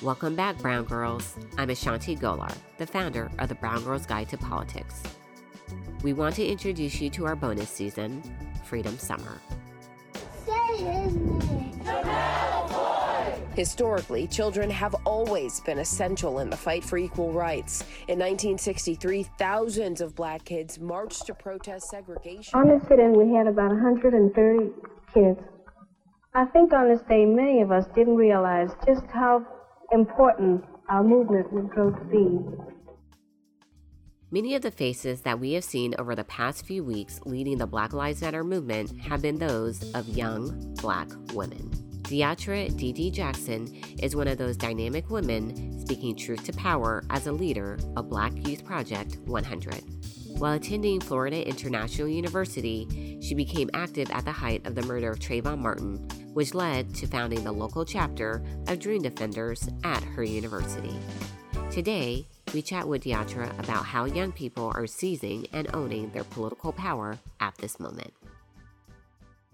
Welcome back, Brown Girls. I'm A'shanti Gholar, the founder of the Brown Girls Guide to Politics. We want to introduce you to our bonus season, Freedom Summer. Historically, children have always been essential in the fight for equal rights. In 1963, thousands of black kids marched to protest segregation. On this sit-in, we had about 130 kids. I think on this day, many of us didn't realize just how important our movement would grow to be. Many of the faces that we have seen over the past few weeks leading the Black Lives Matter movement have been those of young black women. D'atra D.D. Jackson is one of those dynamic women speaking truth to power as a leader of Black Youth Project 100. While attending Florida International University, she became active at the height of the murder of Trayvon Martin, which led to founding the local chapter of Dream Defenders at her university. Today, we chat with D'atra about how young people are seizing and owning their political power at this moment.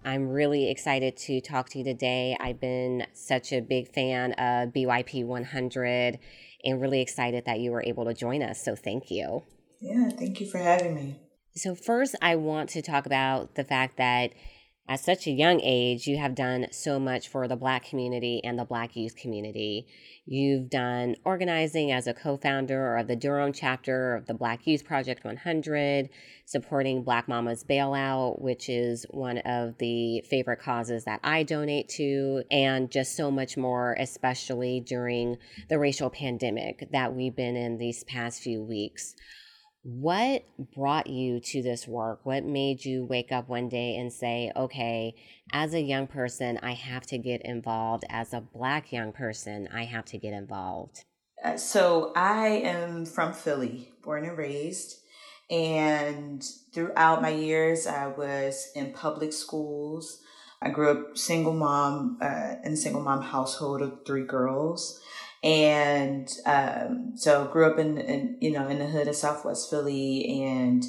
I'm really excited to talk to you today. I've been such a big fan of BYP 100 and really excited that you were able to join us. So, thank you. Yeah, thank you for having me. So, first, I want to talk about the fact that at such a young age, you have done so much for the Black community and the Black youth community. You've done organizing as a co founder of the Durham chapter of the Black Youth Project 100, supporting Black Mama's Bailout, which is one of the favorite causes that I donate to, and just so much more, especially during the racial pandemic that we've been in these past few weeks. What brought you to this work? What made you wake up one day and say, okay, as a young person, I have to get involved. As a Black young person, I have to get involved? Uh, so I am from Philly, born and raised. And throughout my years, I was in public schools. I grew up single mom uh, in a single mom household of three girls and um, so grew up in, in, you know in the hood of Southwest Philly, and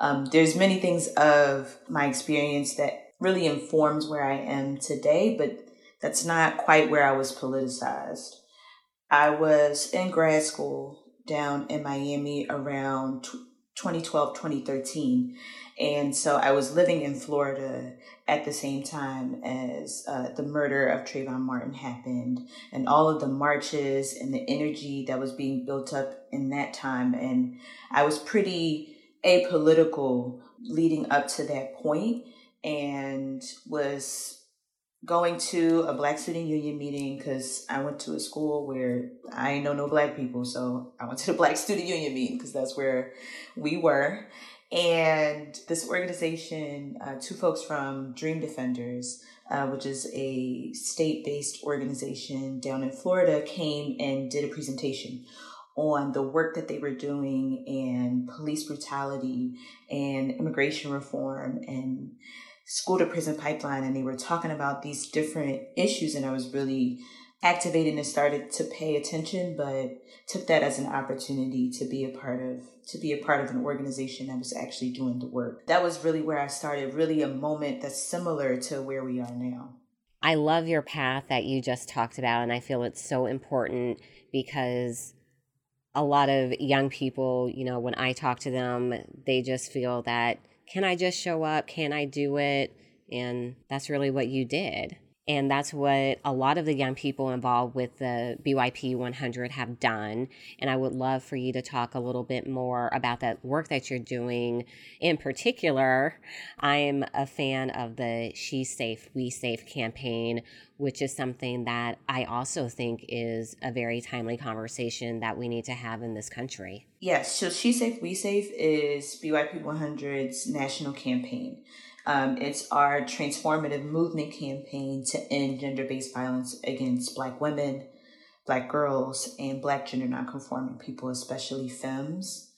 um, there's many things of my experience that really informs where I am today, but that's not quite where I was politicized. I was in grad school down in Miami around 2012, 2013. And so I was living in Florida at the same time as uh, the murder of Trayvon Martin happened and all of the marches and the energy that was being built up in that time. And I was pretty apolitical leading up to that point and was going to a black student union meeting because I went to a school where I know no black people. So I went to the black student union meeting because that's where we were. And this organization, uh, two folks from Dream Defenders, uh, which is a state based organization down in Florida, came and did a presentation on the work that they were doing in police brutality and immigration reform and school to prison pipeline. And they were talking about these different issues. And I was really activated and started to pay attention, but took that as an opportunity to be a part of to be a part of an organization that was actually doing the work. That was really where I started, really a moment that's similar to where we are now. I love your path that you just talked about and I feel it's so important because a lot of young people, you know, when I talk to them, they just feel that can I just show up? Can I do it? And that's really what you did. And that's what a lot of the young people involved with the BYP 100 have done. And I would love for you to talk a little bit more about that work that you're doing. In particular, I'm a fan of the She Safe, We Safe campaign, which is something that I also think is a very timely conversation that we need to have in this country. Yes, so She Safe, We Safe is BYP 100's national campaign. Um, it's our transformative movement campaign to end gender based violence against Black women, Black girls, and Black gender nonconforming people, especially femmes.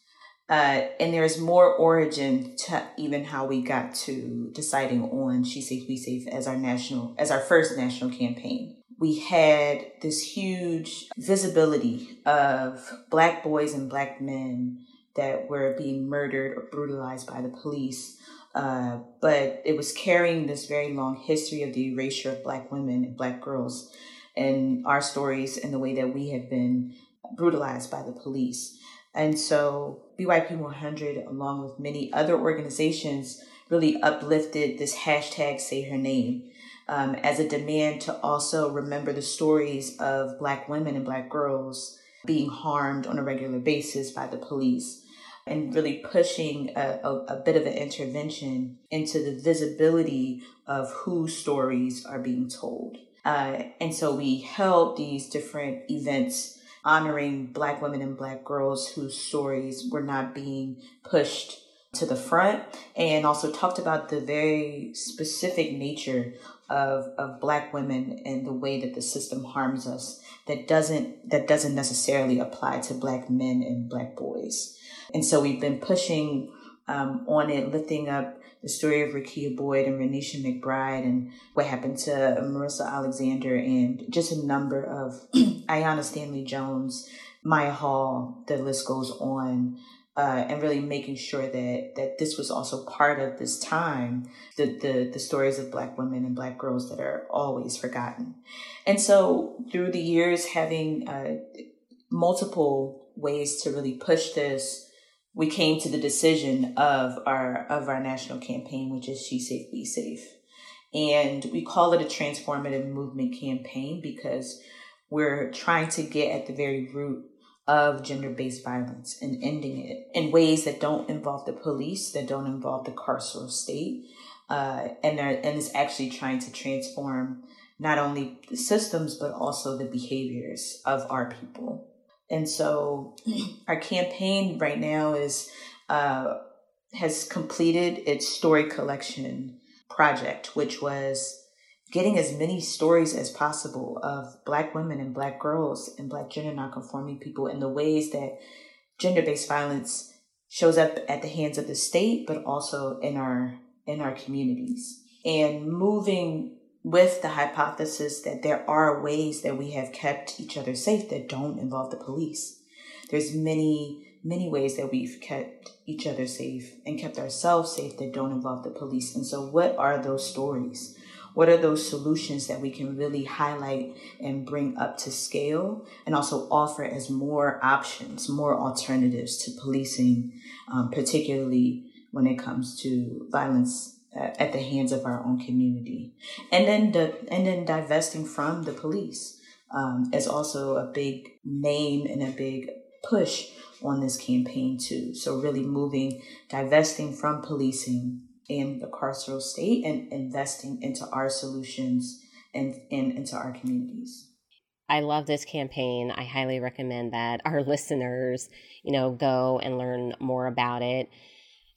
Uh, and there's more origin to even how we got to deciding on She Safe, We Safe as our national, as our first national campaign. We had this huge visibility of Black boys and Black men that were being murdered or brutalized by the police uh, but it was carrying this very long history of the erasure of Black women and Black girls and our stories and the way that we have been brutalized by the police. And so BYP 100, along with many other organizations, really uplifted this hashtag say her name um, as a demand to also remember the stories of Black women and Black girls being harmed on a regular basis by the police and really pushing a, a, a, bit of an intervention into the visibility of whose stories are being told. Uh, and so we held these different events honoring Black women and Black girls whose stories were not being pushed to the front and also talked about the very specific nature of, of black women and the way that the system harms us that doesn't that doesn't necessarily apply to black men and black boys. And so we've been pushing um, on it lifting up the story of Rekia Boyd and Renisha McBride and what happened to Marissa Alexander and just a number of Aiyana Stanley Jones, Mya Hall, the list goes on uh, and really making sure that that this was also part of this time the, the the stories of black women and black girls that are always forgotten. And so through the years having uh, multiple ways to really push this we came to the decision of our of our national campaign which is she safe we safe. And we call it a transformative movement campaign because we're trying to get at the very root of gender based violence and ending it in ways that don't involve the police, that don't involve the carceral state, uh, and, and is actually trying to transform not only the systems, but also the behaviors of our people. And so our campaign right now is uh, has completed its story collection project, which was getting as many stories as possible of black women and black girls and black gender nonconforming people and the ways that gender-based violence shows up at the hands of the state but also in our in our communities. And moving with the hypothesis that there are ways that we have kept each other safe that don't involve the police. There's many many ways that we've kept each other safe and kept ourselves safe that don't involve the police. And so what are those stories what are those solutions that we can really highlight and bring up to scale and also offer as more options, more alternatives to policing, um, particularly when it comes to violence uh, at the hands of our own community. And then the, and then divesting from the police um, is also a big name and a big push on this campaign too. So really moving, divesting from policing in the carceral state and investing into our solutions and, and into our communities. I love this campaign. I highly recommend that our listeners, you know, go and learn more about it.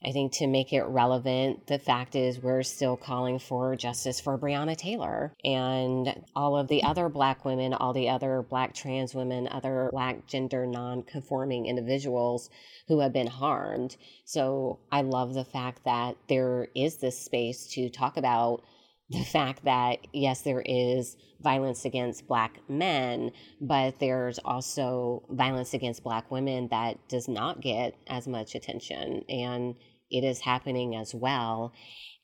I think to make it relevant, the fact is we're still calling for justice for Breonna Taylor and all of the other black women, all the other black trans women, other black gender non-conforming individuals who have been harmed. So I love the fact that there is this space to talk about the fact that yes there is violence against black men but there's also violence against black women that does not get as much attention and it is happening as well.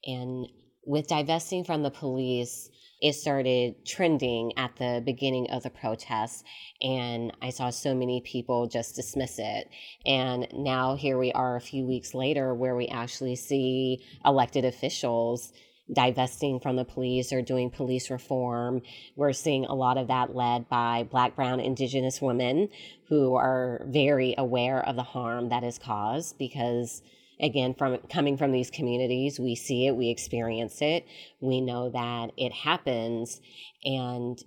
And with divesting from the police, it started trending at the beginning of the protests, and I saw so many people just dismiss it. And now here we are a few weeks later, where we actually see elected officials divesting from the police or doing police reform. We're seeing a lot of that led by Black, Brown, Indigenous women who are very aware of the harm that is caused because again from coming from these communities we see it we experience it we know that it happens and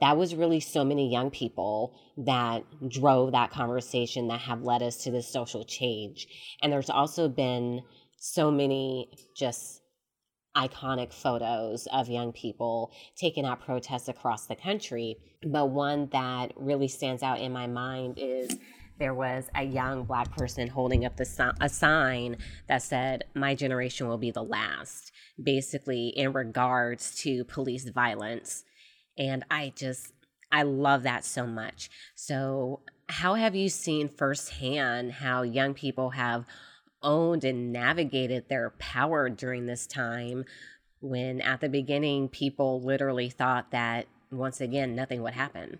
that was really so many young people that drove that conversation that have led us to this social change. And there's also been so many just iconic photos of young people taking out protests across the country. But one that really stands out in my mind is there was a young black person holding up the a sign that said my generation will be the last basically in regards to police violence and i just i love that so much so how have you seen firsthand how young people have owned and navigated their power during this time when at the beginning people literally thought that once again nothing would happen.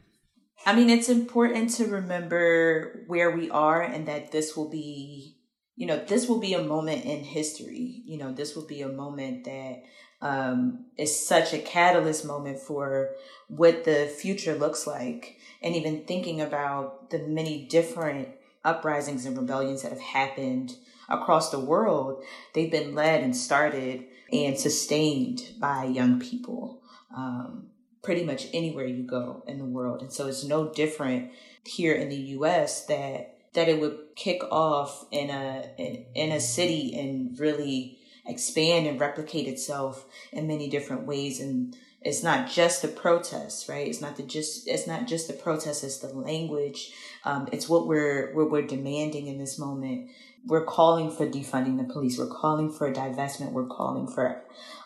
I mean, it's important to remember where we are and that this will be, you know, this will be a moment in history. You know, this will be a moment that um, is such a catalyst moment for what the future looks like. And even thinking about the many different uprisings and rebellions that have happened across the world, they've been led and started and sustained by young people. Um, pretty much anywhere you go in the world. And so it's no different here in the US that that it would kick off in a in, in a city and really expand and replicate itself in many different ways. And it's not just the protests right? It's not the just it's not just the protests it's the language. Um, it's what we're what we're demanding in this moment. We're calling for defunding the police. We're calling for divestment. We're calling for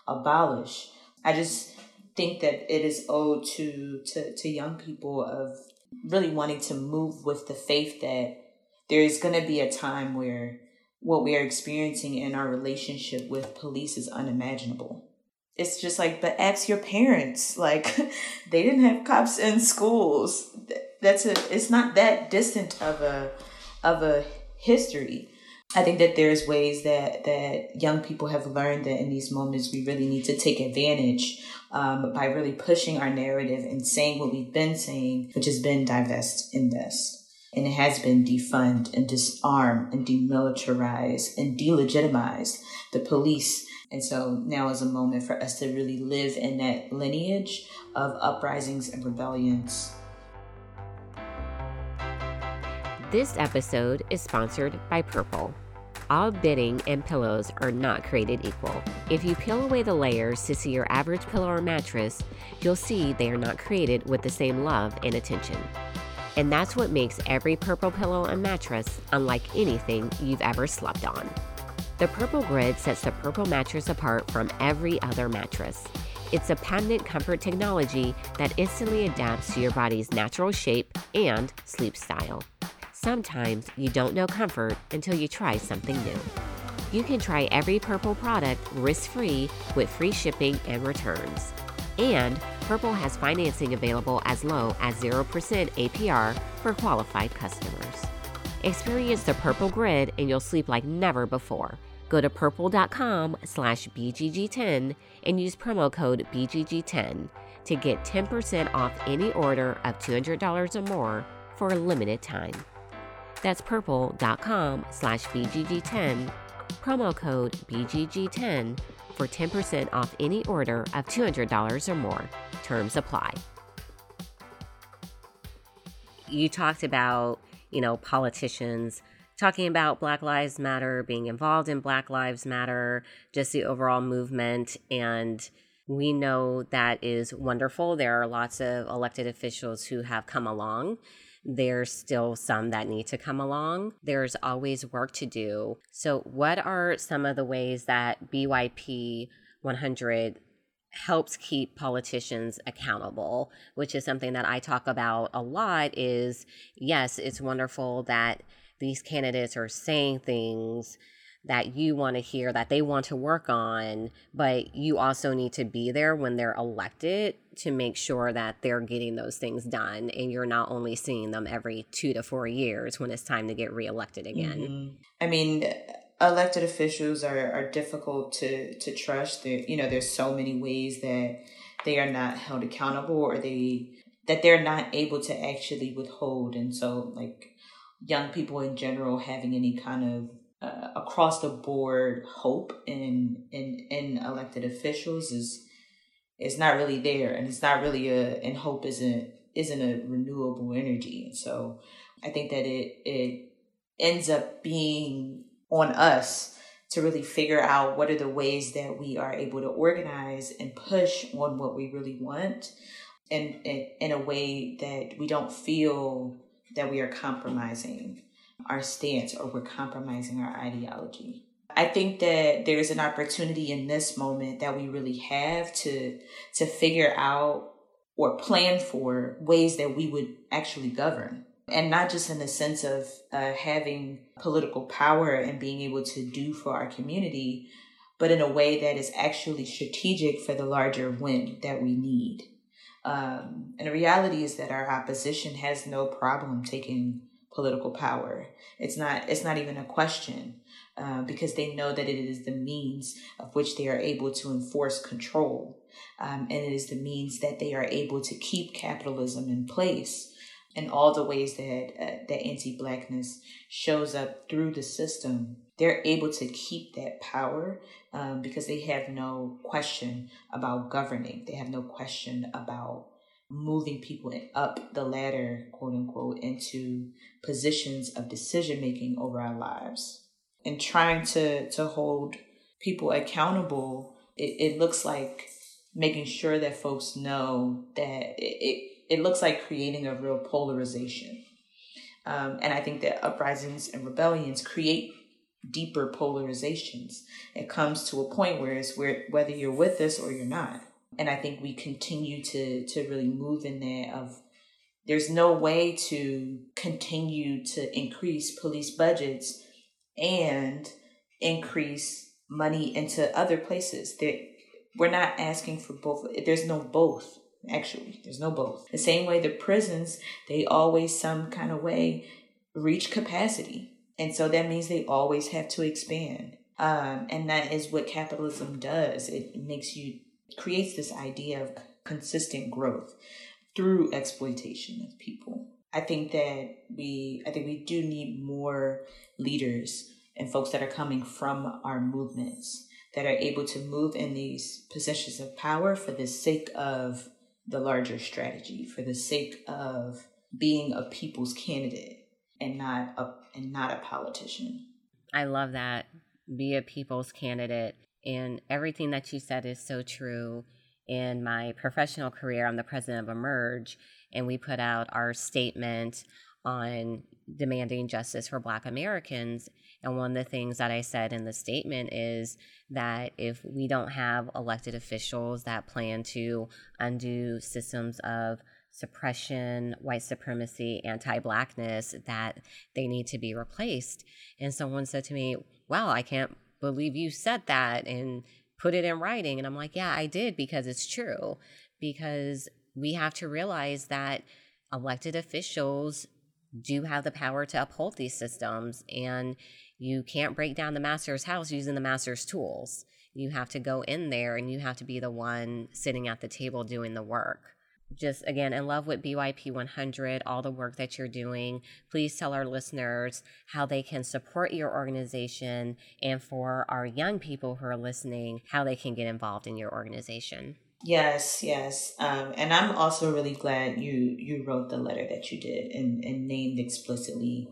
abolish. I just think that it is owed to to to young people of really wanting to move with the faith that there is going to be a time where what we are experiencing in our relationship with police is unimaginable. It's just like, but ask your parents. Like, they didn't have cops in schools. That's a. It's not that distant of a of a history. I think that there's ways that that young people have learned that in these moments we really need to take advantage um, by really pushing our narrative and saying what we've been saying, which has been divest, invest. And it has been defund and disarm and demilitarize and delegitimize the police. And so now is a moment for us to really live in that lineage of uprisings and rebellions. This episode is sponsored by Purple. All bedding and pillows are not created equal. If you peel away the layers to see your average pillow or mattress, you'll see they are not created with the same love and attention. And that's what makes every purple pillow and mattress unlike anything you've ever slept on. The Purple Grid sets the purple mattress apart from every other mattress. It's a patented comfort technology that instantly adapts to your body's natural shape and sleep style. Sometimes you don't know comfort until you try something new. You can try every Purple product risk free with free shipping and returns. And Purple has financing available as low as 0% APR for qualified customers. Experience the Purple Grid and you'll sleep like never before. Go to purple.com slash BGG10 and use promo code BGG10 to get 10% off any order of $200 or more for a limited time. That's purple.com slash BGG10, promo code BGG10 for 10% off any order of $200 or more. Terms apply. You talked about, you know, politicians talking about Black Lives Matter, being involved in Black Lives Matter, just the overall movement. And we know that is wonderful. There are lots of elected officials who have come along there's still some that need to come along. There's always work to do. So, what are some of the ways that BYP 100 helps keep politicians accountable which is something that i talk about a lot is yes it's wonderful that these candidates are saying things that you want to hear that they want to work on, but you also need to be there when they're elected to make sure that they're getting those things done and you're not only seeing them every 2 to 4 years when it's time to get reelected again. Mm-hmm. I mean, elected officials are are difficult to to trust. There you know, there's so many ways that they are not held accountable or they that they're not able to actually withhold and so like young people in general having any kind of uh, across the board hope in in in elected officials is is not really there and it's not really a and hope isn't isn't a renewable energy. So i think that it it ends up being on us to really figure out what are the ways that we are able to organize and push on what we really want and in, in a way that we don't feel that we are compromising our stance or we're compromising our ideology. I think that there's an opportunity in this moment that we really have to to figure out or plan for ways that we would actually govern and not just in the sense of uh, having political power and being able to do for our community but in a way that is actually strategic for the larger win that we need Um, and the reality is that our opposition has no problem taking political power. It's not. It's not even a question uh, because they know that it is the means of which they are able to enforce control, um, and it is the means that they are able to keep capitalism in place. And all the ways that uh, that anti-blackness shows up through the system, they're able to keep that power um, because they have no question about governing. They have no question about moving people up the ladder, quote unquote, into positions of decision making over our lives. And trying to, to hold people accountable, it, it looks like making sure that folks know that it, it, it looks like creating a real polarization. Um, and I think that uprisings and rebellions create deeper polarizations. It comes to a point where it's where whether you're with us or you're not. And I think we continue to to really move in there of there's no way to continue to increase police budgets and increase money into other places. that we're not asking for both. There's no both. Actually, there's no both. The same way the prisons, they always some kind of way reach capacity. And so that means they always have to expand. Um, and that is what capitalism does. It makes you creates this idea of consistent growth through exploitation of people. I think that we I think we do need more leaders and folks that are coming from our movements that are able to move in these positions of power for the sake of the larger strategy, for the sake of being a people's candidate and not a and not a politician. I love that. Be a people's candidate and everything that you said is so true. In my professional career, I'm the president of Emerge, and we put out our statement on demanding justice for Black Americans. And one of the things that I said in the statement is that if we don't have elected officials that plan to undo systems of suppression, white supremacy, anti blackness, that they need to be replaced. And someone said to me, Wow, I can't believe you said that and put it in writing. And I'm like, yeah, I did because it's true. Because we have to realize that elected officials do have the power to uphold these systems. And you can't break down the master's house using the master's tools. You have to go in there and you have to be the one sitting at the table doing the work just again in love with BYP 100, all the work that you're doing. Please tell our listeners how they can support your organization and for our young people who are listening, how they can get involved in your organization. Yes, yes. Um, and I'm also really glad you you wrote the letter that you did and, and named explicitly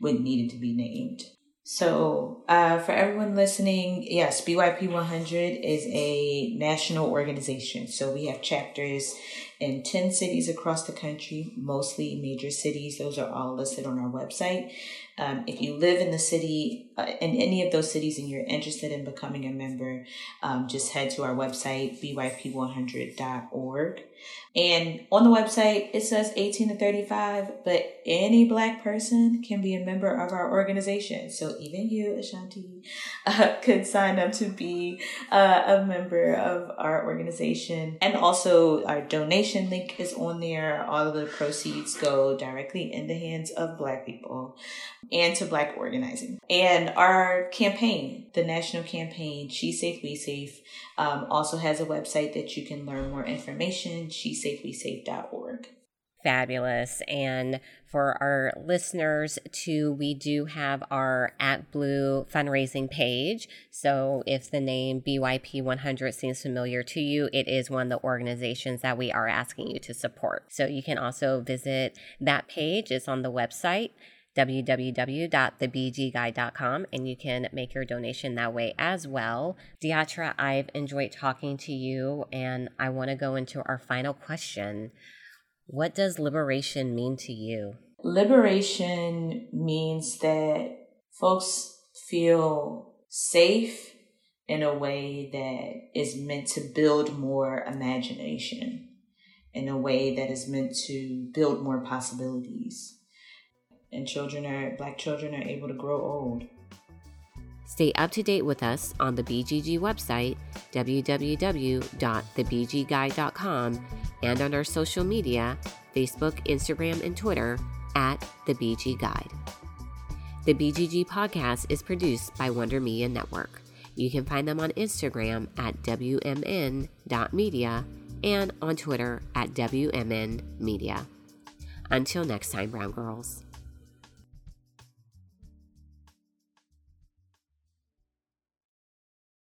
what needed to be named. So, uh, for everyone listening, yes, BYP 100 is a national organization. So, we have chapters in 10 cities across the country, mostly major cities. Those are all listed on our website. Um, if you live in the city, uh, in any of those cities, and you're interested in becoming a member, um, just head to our website, byp100.org. And on the website, it says 18 to 35, but any Black person can be a member of our organization. So even you, A'shanti, uh, could sign up to be uh, a member of our organization. And also, our donation link is on there. All of the proceeds go directly in the hands of Black people and to Black organizing. And our campaign, the national campaign, She Safe, We Safe, um, also has a website that you can learn more information, shesafewesafe.org. Fabulous. And for our listeners too, we do have our ActBlue fundraising page. So if the name BYP 100 seems familiar to you, it is one of the organizations that we are asking you to support. So you can also visit that page. It's on the website www.thebgguide.com and you can make your donation that way as well. D'atra, I've enjoyed talking to you and I want to go into our final question. What does liberation mean to you? Liberation means that folks feel safe in a way that is meant to build more imagination, in a way that is meant to build more possibilities and children are black children are able to grow old. Stay up to date with us on the BGG website, www.thebgguide.com, and on our social media Facebook, Instagram, and Twitter at The BG Guide. The BGG podcast is produced by Wonder Media Network. You can find them on Instagram at WMN.media and on Twitter at WMN Media. Until next time, Brown Girls.